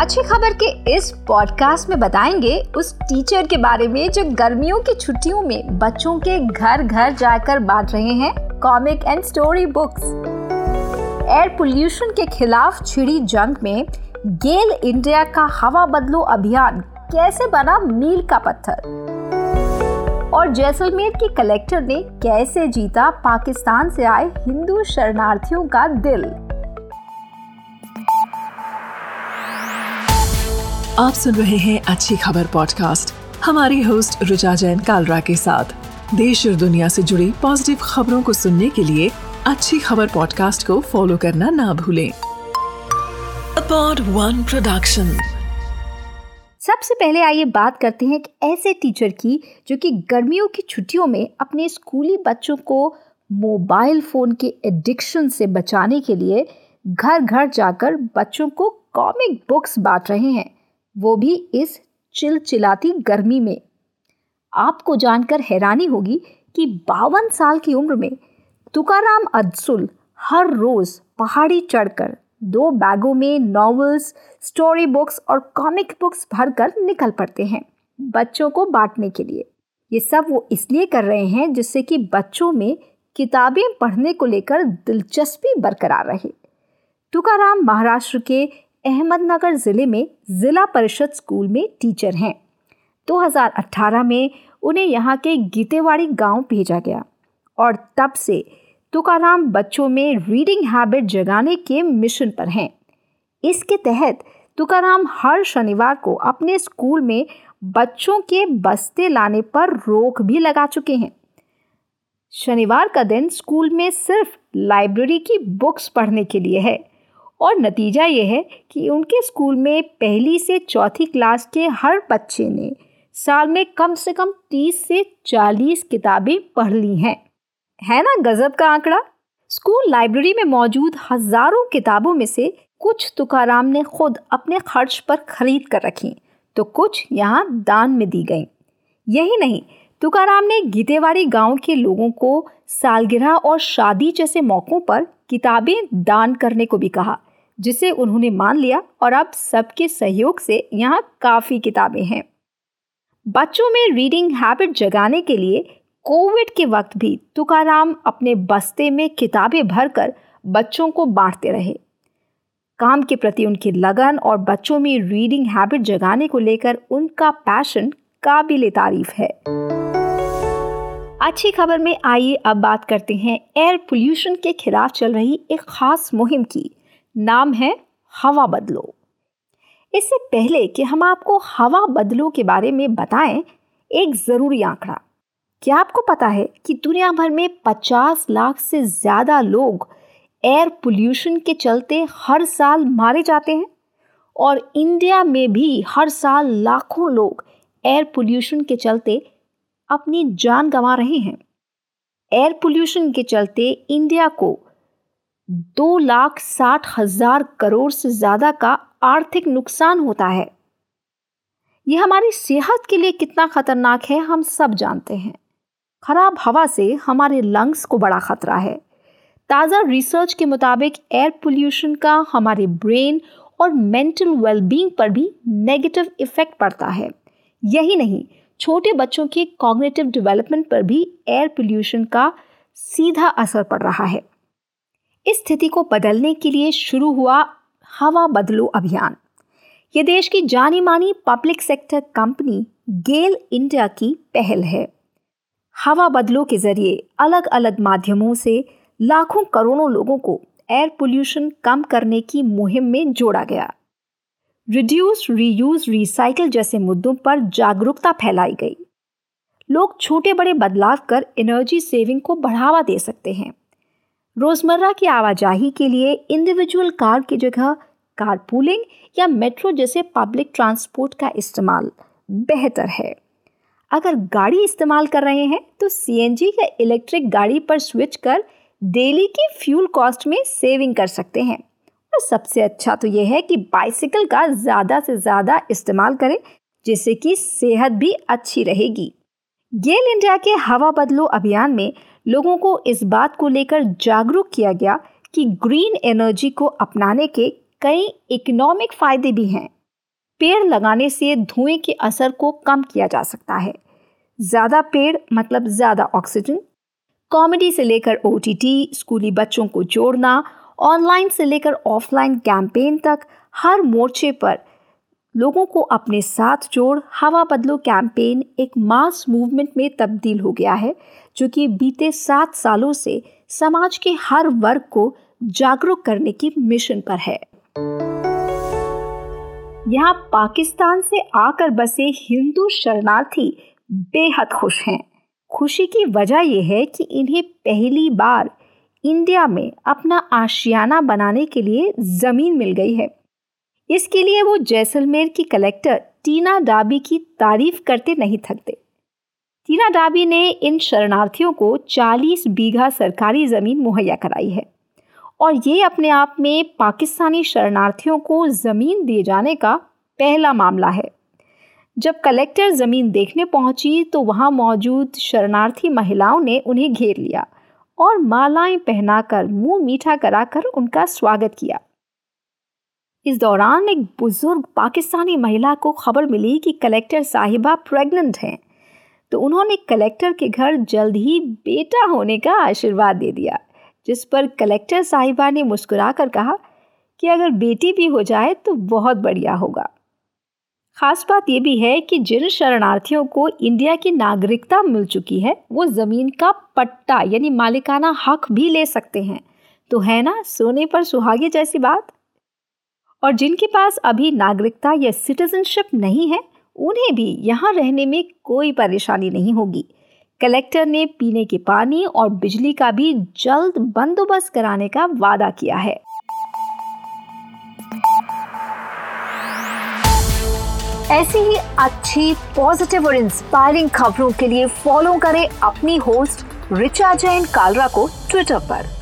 अच्छी खबर के इस पॉडकास्ट में बताएँगे उस टीचर के बारे में जो गर्मियों की छुट्टियों में बच्चों के घर घर जाकर बांट रहे हैं comic and story books air pollution के खिलाफ छिड़ी जंग में गेल इंडिया का हवा बदलो अभियान कैसे बना मील का पत्थर? और जैसलमेर के कलेक्टर ने कैसे जीता पाकिस्तान से आए हिंदू शरणार्थियों का दिल? आप सुन रहे हैं अच्छी खबर पॉडकास्ट हमारी होस्ट रुचा जैन कालरा के साथ। देश और दुनिया से जुड़ी पॉजिटिव खबरों को सुनने के लिए अच्छी खबर पॉडकास्ट को फॉलो करना ना भूलें। वन प्रोडक्शन सबसे पहले आइए बात करते हैं एक ऐसे टीचर की जो कि गर्मियों की छुट्टियों में अपने स्कूली बच्चों को मोबाइल फ़ोन के एडिक्शन से बचाने के लिए घर घर जाकर बच्चों को कॉमिक बुक्स बांट रहे हैं। वो भी इस चिलचिलाती गर्मी में। आपको जानकर हैरानी होगी कि बावन साल की उम्र में तुकाराम अदसुल हर रोज पहाड़ी चढ़कर दो बैगों में नॉवेल्स, स्टोरी बुक्स और कॉमिक बुक्स भरकर निकल पड़ते हैं बच्चों को बांटने के लिए। ये सब वो इसलिए कर रहे हैं जिससे कि बच्चों में किताबें पढ़ने को लेकर दिलचस्पी बरकरार रहे। तुकाराम महाराष्ट्र के अहमदनगर ज़िले में ज़िला परिषद स्कूल में टीचर हैं। 2018 में उन्हें यहाँ के गीतेवाड़ी गाँव भेजा गया और तब से तुकाराम बच्चों में रीडिंग हैबिट जगाने के मिशन पर हैं। इसके तहत तुकाराम हर शनिवार को अपने स्कूल में बच्चों के बस्ते लाने पर रोक भी लगा चुके हैं। शनिवार का दिन स्कूल में सिर्फ़ लाइब्रेरी की बुक्स पढ़ने के लिए है। और नतीजा ये है कि उनके स्कूल में पहली से चौथी क्लास के हर बच्चे ने साल में कम से कम तीस से चालीस किताबें पढ़ ली हैं। है ना गजब का आंकड़ा? स्कूल लाइब्रेरी में मौजूद हज़ारों किताबों में से कुछ तुकाराम ने खुद अपने खर्च पर खरीद कर रखी तो कुछ यहाँ दान में दी गई। यही नहीं, तुकाराम ने गीतेवाड़ी गाँव के लोगों को सालगिरह और शादी जैसे मौक़ों पर किताबें दान करने को भी कहा। जिसे उन्होंने मान लिया और अब सबके सहयोग से यहाँ काफ़ी किताबें हैं। बच्चों में रीडिंग हैबिट जगाने के लिए कोविड के वक्त भी तुकाराम अपने बस्ते में किताबें भरकर बच्चों को बांटते रहे। काम के प्रति उनकी लगन और बच्चों में रीडिंग हैबिट जगाने को लेकर उनका पैशन काबिल तारीफ़ है। अच्छी खबर में आइए अब बात करते हैं एयर पोल्यूशन के खिलाफ चल रही एक खास मुहिम की। नाम है हवा बदलो। इससे पहले कि हम आपको हवा बदलो के बारे में बताएँ, एक ज़रूरी आंकड़ा। क्या आपको पता है कि दुनिया भर में 50 लाख से ज़्यादा लोग एयर पोल्यूशन के चलते हर साल मारे जाते हैं? और इंडिया में भी हर साल लाखों लोग एयर पोल्यूशन के चलते अपनी जान गंवा रहे हैं। एयर पोल्यूशन के चलते इंडिया को दो लाख साठ हज़ार करोड़ से ज़्यादा का आर्थिक नुकसान होता है। यह हमारी सेहत के लिए कितना खतरनाक है, हम सब जानते हैं। खराब हवा से हमारे लंग्स को बड़ा खतरा है। ताज़ा रिसर्च के मुताबिक एयर पोल्यूशन का हमारे ब्रेन और मेंटल वेलबींग पर भी नेगेटिव इफ़ेक्ट पड़ता है। यही नहीं, छोटे बच्चों के कॉग्निटिव डेवलपमेंट पर भी एयर पोल्यूशन का सीधा असर पड़ रहा है। इस स्थिति को बदलने के लिए शुरू हुआ हवा बदलो अभियान। ये देश की जानी मानी public sector company GAIL India की पहल है। हवा बदलो के ज़रिए अलग अलग माध्यमों से लाखों करोड़ों लोगों को एयर पोल्यूशन कम करने की मुहिम में जोड़ा गया। रिड्यूस रीयूज रिसाइकिल जैसे मुद्दों पर जागरूकता फैलाई गई। लोग छोटे बड़े बदलाव कर एनर्जी सेविंग को बढ़ावा दे सकते हैं। रोज़मर्रा की आवाजाही के लिए इंडिविजुअल कार की जगह कार पूलिंग या मेट्रो जैसे पब्लिक ट्रांसपोर्ट का इस्तेमाल बेहतर है। अगर गाड़ी इस्तेमाल कर रहे हैं तो सीएनजी या इलेक्ट्रिक गाड़ी पर स्विच कर डेली की फ्यूल कॉस्ट में सेविंग कर सकते हैं। और सबसे अच्छा तो यह है कि बाइसिकल का ज़्यादा से ज़्यादा इस्तेमाल करें, जिससे कि सेहत भी अच्छी रहेगी। गेल इंडिया के हवा बदलो अभियान में लोगों को इस बात को लेकर जागरूक किया गया कि ग्रीन एनर्जी को अपनाने के कई इकोनॉमिक फ़ायदे भी हैं। पेड़ लगाने से धुएँ के असर को कम किया जा सकता है। ज़्यादा पेड़ मतलब ज़्यादा ऑक्सीजन। कॉमेडी से लेकर ओटीटी स्कूली बच्चों को जोड़ना, ऑनलाइन से लेकर ऑफलाइन कैंपेन तक हर मोर्चे पर लोगों को अपने साथ जोड़ हवा बदलो कैंपेन एक मास मूवमेंट में तब्दील हो गया है, जो कि बीते सात सालों से समाज के हर वर्ग को जागरूक करने की मिशन पर है। यहाँ पाकिस्तान से आकर बसे हिंदू शरणार्थी बेहद खुश हैं। खुशी की वजह यह है कि इन्हें पहली बार इंडिया में अपना आशियाना बनाने के लिए ज़मीन मिल गई है। इसके लिए वो जैसलमेर की कलेक्टर टीना डाबी की तारीफ़ करते नहीं थकते। टीना डाबी ने इन शरणार्थियों को 40 बीघा सरकारी ज़मीन मुहैया कराई है और ये अपने आप में पाकिस्तानी शरणार्थियों को ज़मीन दिए जाने का पहला मामला है। जब कलेक्टर ज़मीन देखने पहुँची तो वहाँ मौजूद शरणार्थी महिलाओं ने उन्हें घेर लिया और मालाएँ पहनाकर मुँह मीठा कराकर उनका स्वागत किया। इस दौरान एक बुज़ुर्ग पाकिस्तानी महिला को खबर मिली कि कलेक्टर साहिबा प्रेग्नेंट हैं। तो उन्होंने कलेक्टर के घर जल्द ही बेटा होने का आशीर्वाद दे दिया, जिस पर कलेक्टर साहिबा ने मुस्कुराकर कहा कि अगर बेटी भी हो जाए तो बहुत बढ़िया होगा। खास बात यह भी है कि जिन शरणार्थियों को इंडिया की नागरिकता मिल चुकी है, वो ज़मीन का पट्टा यानी मालिकाना हक भी ले सकते हैं। तो है ना, सोने पर सुहागे जैसी बात? और जिनके पास अभी नागरिकता या सिटीजनशिप नहीं है, उन्हें भी यहाँ रहने में कोई परेशानी नहीं होगी। कलेक्टर ने पीने के पानी और बिजली का भी जल्द बंदोबस्त कराने का वादा किया है। ऐसी ही अच्छी पॉजिटिव और इंस्पायरिंग खबरों के लिए फॉलो करें अपनी होस्ट रिचा जैन कालरा को ट्विटर पर।